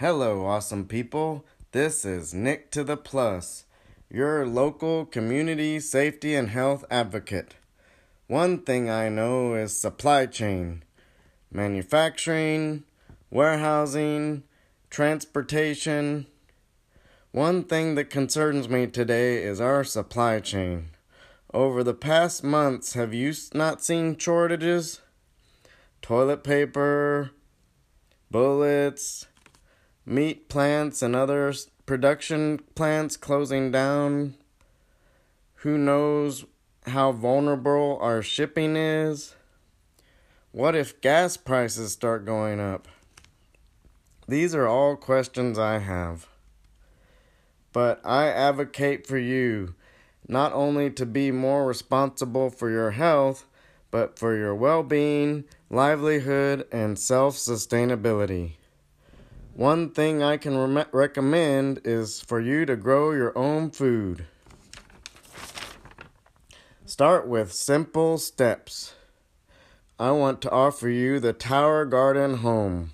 Hello, awesome people. This is Nick to the Plus, your local community safety and health advocate. One thing I know is supply chain, manufacturing, warehousing, transportation. One thing that concerns me today is our supply chain. Over the past months, have you not seen shortages? Toilet paper, bullets, meat plants and other production plants closing down. Who knows how vulnerable our shipping is? What if gas prices start going up? These are all questions I have. But I advocate for you not only to be more responsible for your health, but for your well being, livelihood, and self sustainability. One thing I can re- recommend is for you to grow your own food. Start with simple steps. I want to offer you the Tower Garden Home,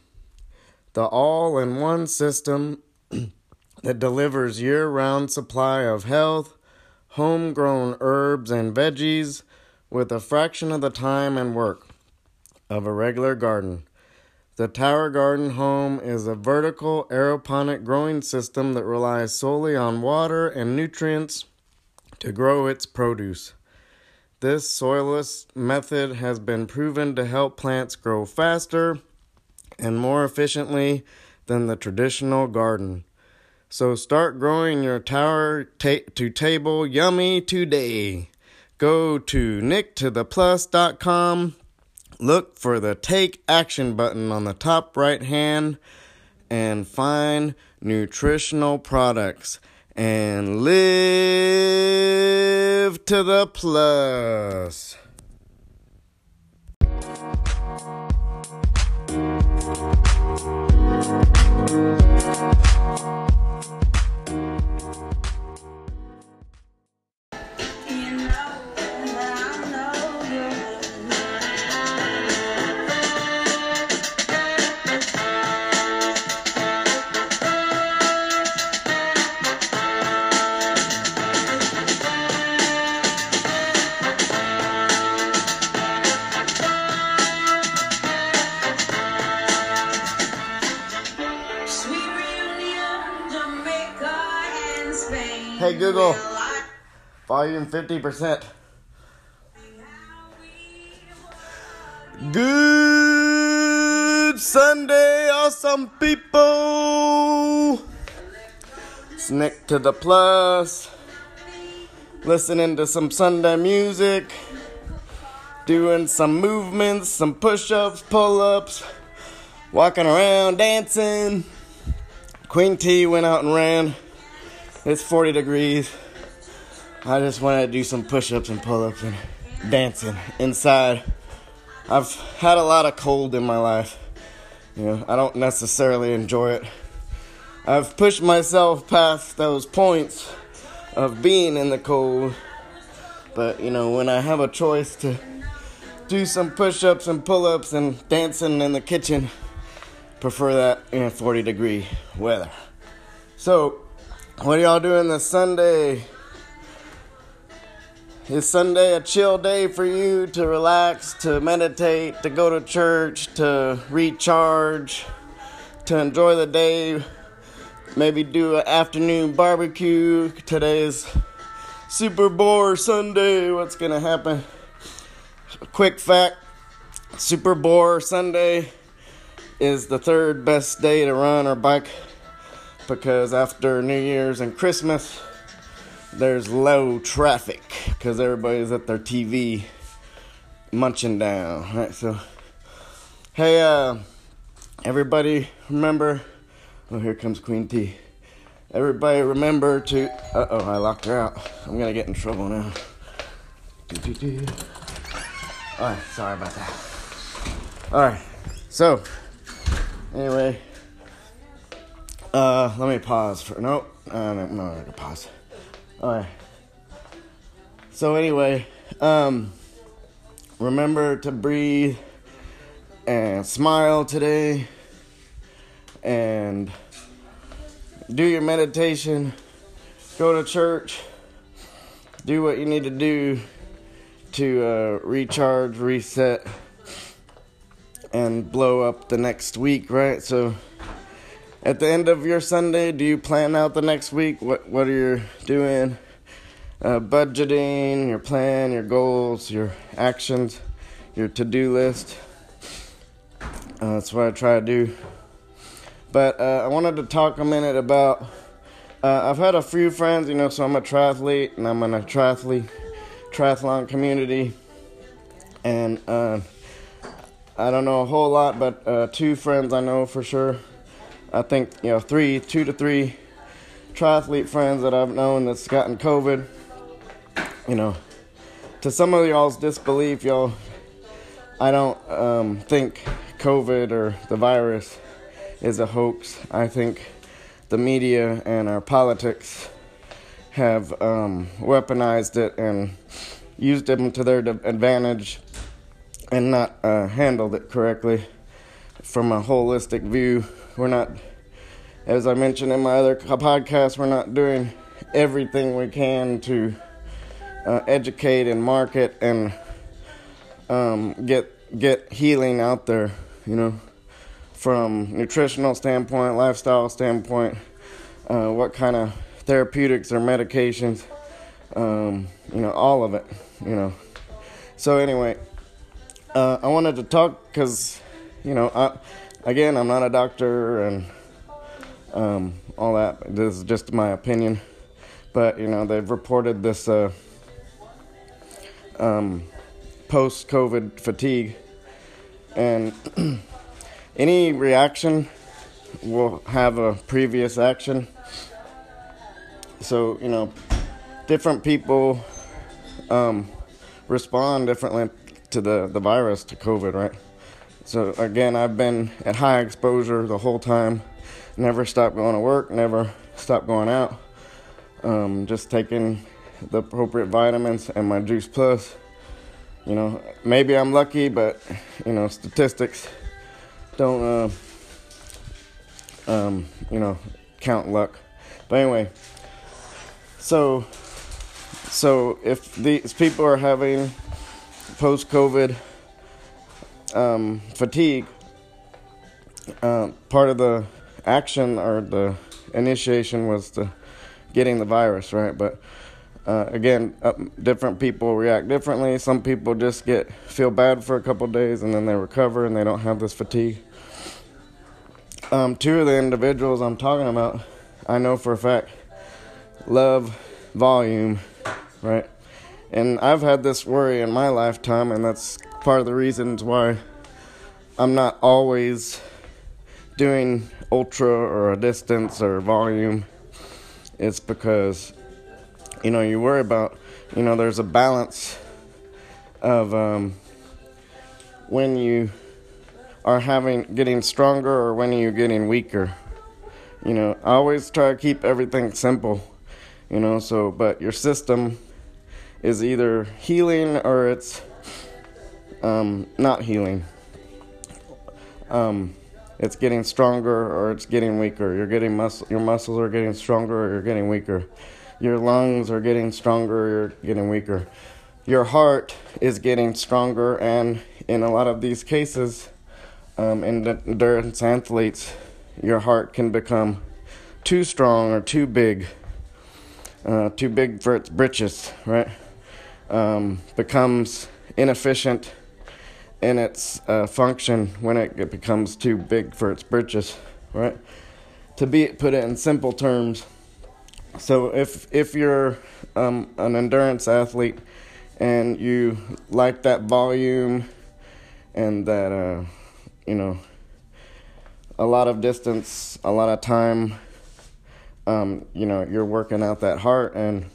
the all in one system that delivers year round supply of health, homegrown herbs and veggies with a fraction of the time and work of a regular garden. The Tower Garden Home is a vertical aeroponic growing system that relies solely on water and nutrients to grow its produce. This soilless method has been proven to help plants grow faster and more efficiently than the traditional garden. So start growing your tower ta- to table yummy today. Go to nicktotheplus.com Look for the Take Action button on the top right hand and find nutritional products and live to the plus. Hey Google, volume 50%. Good Sunday, awesome people. Snick to the plus. Listening to some Sunday music. Doing some movements, some push ups, pull ups. Walking around, dancing. Queen T went out and ran. It's 40 degrees. I just wanted to do some push ups and pull ups and dancing inside. I've had a lot of cold in my life. You know, I don't necessarily enjoy it. I've pushed myself past those points of being in the cold. But, you know, when I have a choice to do some push ups and pull ups and dancing in the kitchen, prefer that in 40 degree weather. So, what are y'all doing this Sunday? Is Sunday a chill day for you to relax, to meditate, to go to church, to recharge, to enjoy the day? Maybe do an afternoon barbecue. Today's Super Bowl Sunday. What's gonna happen? Quick fact Super Bowl Sunday is the third best day to run or bike because after New Year's and Christmas, there's low traffic because everybody's at their TV munching down. Right, so hey, uh, everybody, remember? Oh, here comes Queen T. Everybody, remember to. Uh oh, I locked her out. I'm gonna get in trouble now. Alright, sorry about that. Alright, so anyway. Uh, let me pause for nope. Uh, no, no, I can pause. All right. So anyway, um, remember to breathe and smile today, and do your meditation, go to church, do what you need to do to uh, recharge, reset, and blow up the next week, right? So, at the end of your Sunday, do you plan out the next week? What what are you doing? Uh, budgeting, your plan, your goals, your actions, your to-do list. Uh, that's what I try to do. But uh, I wanted to talk a minute about. Uh, I've had a few friends, you know, so I'm a triathlete and I'm in a triathlete triathlon community, and uh, I don't know a whole lot, but uh, two friends I know for sure. I think you know three, two to three triathlete friends that I've known that's gotten COVID. You know, to some of y'all's disbelief, y'all, I don't um, think COVID or the virus is a hoax. I think the media and our politics have um, weaponized it and used them to their advantage and not uh, handled it correctly from a holistic view. We're not, as I mentioned in my other podcast, we're not doing everything we can to uh, educate and market and um, get get healing out there. You know from nutritional standpoint, lifestyle standpoint, uh, what kind of therapeutics or medications, um, you know, all of it, you know. So anyway, uh, I wanted to talk because, you know, I, again, I'm not a doctor and um, all that. This is just my opinion, but you know, they've reported this uh, um, post-COVID fatigue and. any reaction will have a previous action. So, you know, different people um, respond differently to the, the virus, to COVID, right? So, again, I've been at high exposure the whole time, never stopped going to work, never stopped going out, um, just taking the appropriate vitamins and my Juice Plus. You know, maybe I'm lucky, but, you know, statistics don't uh, um, you know count luck. But anyway, so so if these people are having post COVID um, fatigue, uh, part of the action or the initiation was the getting the virus, right? But uh, again, uh, different people react differently. Some people just get feel bad for a couple days and then they recover and they don't have this fatigue. Um, two of the individuals I'm talking about, I know for a fact, love volume, right? And I've had this worry in my lifetime, and that's part of the reasons why I'm not always doing ultra or a distance or volume. It's because you know, you worry about, you know, there's a balance of um, when you are having getting stronger or when you're getting weaker. You know, I always try to keep everything simple, you know, so but your system is either healing or it's um, not healing. Um, it's getting stronger or it's getting weaker. You're getting muscle your muscles are getting stronger or you're getting weaker your lungs are getting stronger, or you're getting weaker. Your heart is getting stronger, and in a lot of these cases, um, in endurance athletes, your heart can become too strong or too big, uh, too big for its britches, right? Um, becomes inefficient in its uh, function when it, becomes too big for its britches, right? To be put it in simple terms, so if if you're um, an endurance athlete and you like that volume and that uh, you know a lot of distance, a lot of time, um, you know you're working out that heart and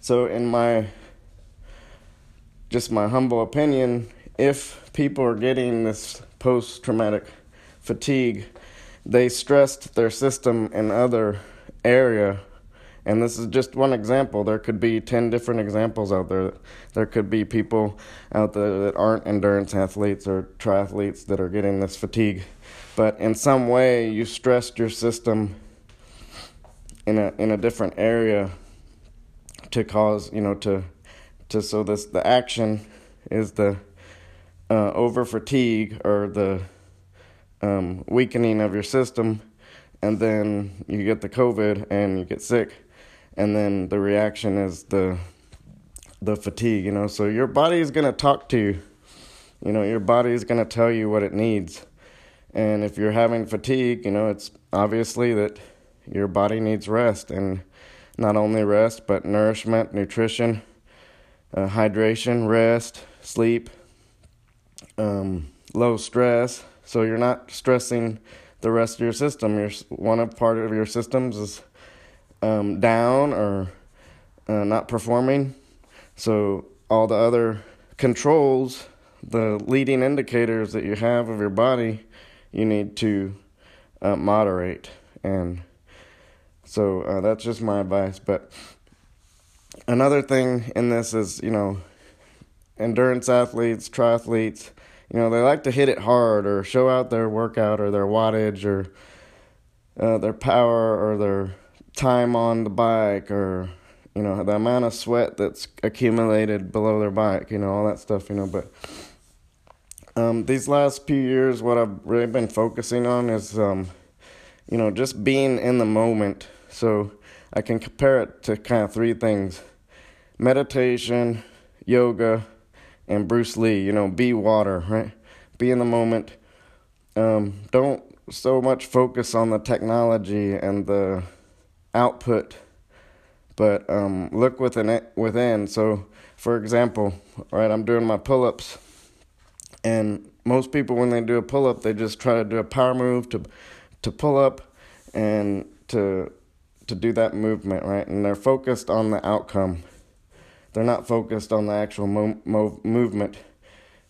so in my just my humble opinion, if people are getting this post traumatic fatigue, they stressed their system in other area. And this is just one example. There could be 10 different examples out there. There could be people out there that aren't endurance athletes or triathletes that are getting this fatigue. But in some way, you stressed your system in a in a different area to cause you know to to so this the action is the uh, over fatigue or the um, weakening of your system, and then you get the COVID and you get sick, and then the reaction is the the fatigue. You know, so your body is gonna talk to you. You know, your body is gonna tell you what it needs, and if you're having fatigue, you know, it's obviously that your body needs rest, and not only rest but nourishment, nutrition, uh, hydration, rest, sleep, um, low stress so you're not stressing the rest of your system. Your one of part of your systems is um, down or uh, not performing. So all the other controls, the leading indicators that you have of your body, you need to uh, moderate. And so uh, that's just my advice. But another thing in this is, you know, endurance athletes, triathletes you know, they like to hit it hard or show out their workout or their wattage or uh, their power or their time on the bike or, you know, the amount of sweat that's accumulated below their bike, you know, all that stuff, you know. But um, these last few years, what I've really been focusing on is, um, you know, just being in the moment. So I can compare it to kind of three things meditation, yoga, and Bruce Lee, you know, be water, right? Be in the moment. Um, don't so much focus on the technology and the output, but um, look within within. So, for example, right, I'm doing my pull-ups, and most people when they do a pull-up, they just try to do a power move to to pull up and to to do that movement, right? And they're focused on the outcome they're not focused on the actual mo- mo- movement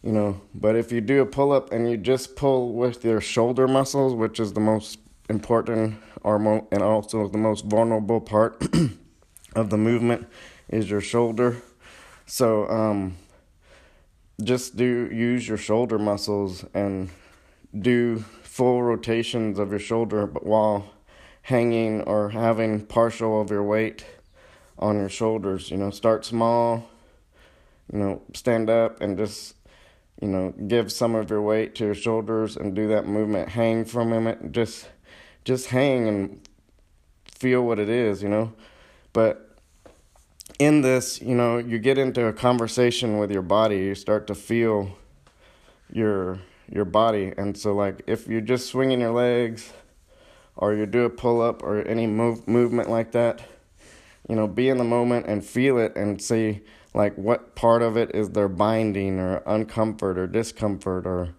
you know? But if you do a pull up and you just pull with your shoulder muscles which is the most important or mo- and also the most vulnerable part of the movement is your shoulder. So um, just do use your shoulder muscles and do full rotations of your shoulder but while hanging or having partial of your weight on your shoulders. You know, start small, you know, stand up and just, you know, give some of your weight to your shoulders and do that movement. Hang from it. Just, just hang and feel what it is, you know. But in this, you know, you get into a conversation with your body. You start to feel your your body, and so like if you're just swinging your legs, or you do a pull up or any move movement like that you know, be in the moment and feel it and see like what part of it is there binding or uncomfort or discomfort or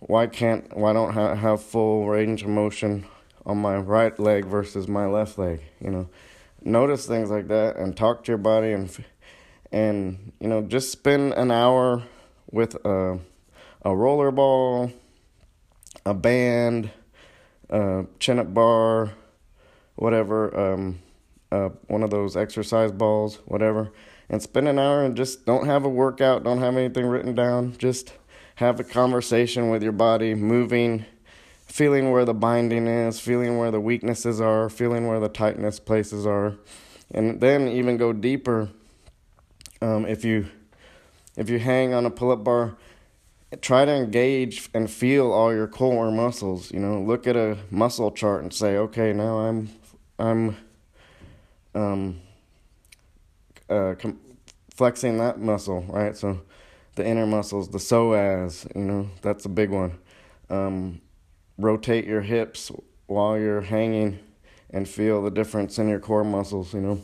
why can't why don't I have full range of motion on my right leg versus my left leg you know? Notice things like that and talk to your body and and you know just spend an hour with a a roller ball a band a chin up bar whatever um uh, one of those exercise balls, whatever, and spend an hour and just don't have a workout, don't have anything written down, just have a conversation with your body, moving, feeling where the binding is, feeling where the weaknesses are, feeling where the tightness places are, and then even go deeper. Um, if you if you hang on a pull-up bar, try to engage and feel all your core muscles. You know, look at a muscle chart and say, okay, now I'm I'm um, uh, com- flexing that muscle, right? So the inner muscles, the psoas, you know, that's a big one. Um, rotate your hips while you're hanging and feel the difference in your core muscles, you know.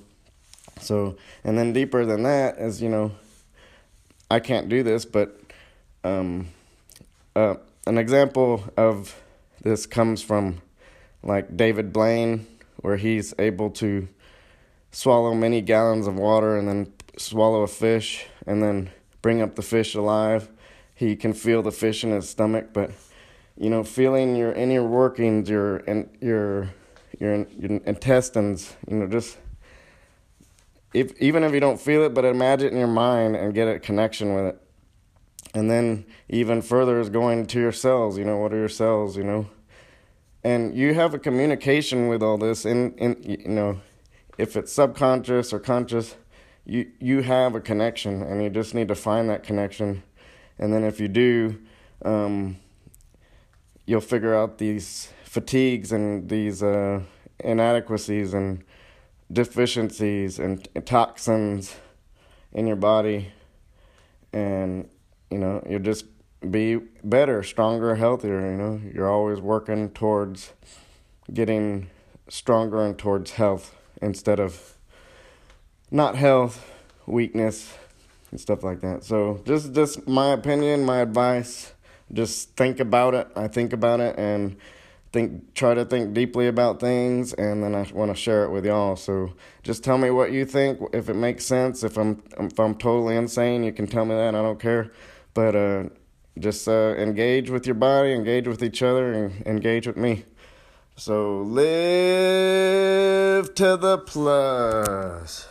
So, and then deeper than that is, you know, I can't do this, but um, uh, an example of this comes from like David Blaine, where he's able to swallow many gallons of water and then swallow a fish and then bring up the fish alive. He can feel the fish in his stomach, but you know, feeling your inner workings, your and your your, your intestines, you know, just if even if you don't feel it, but imagine it in your mind and get a connection with it. And then even further is going to your cells. You know, what are your cells? You know, and you have a communication with all this, and in you know if it's subconscious or conscious, you you have a connection, and you just need to find that connection. And then if you do, um, you'll figure out these fatigues and these uh, inadequacies and deficiencies and toxins in your body, and you know you'll just be better, stronger, healthier. You know, you're always working towards getting stronger and towards health instead of not health, weakness, and stuff like that. So, just just my opinion, my advice. Just think about it. I think about it and think try to think deeply about things and then I want to share it with y'all. So just tell me what you think if it makes sense. If I'm if I'm totally insane, you can tell me that. I don't care. But uh just uh, engage with your body, engage with each other, and engage with me. So live to the plus.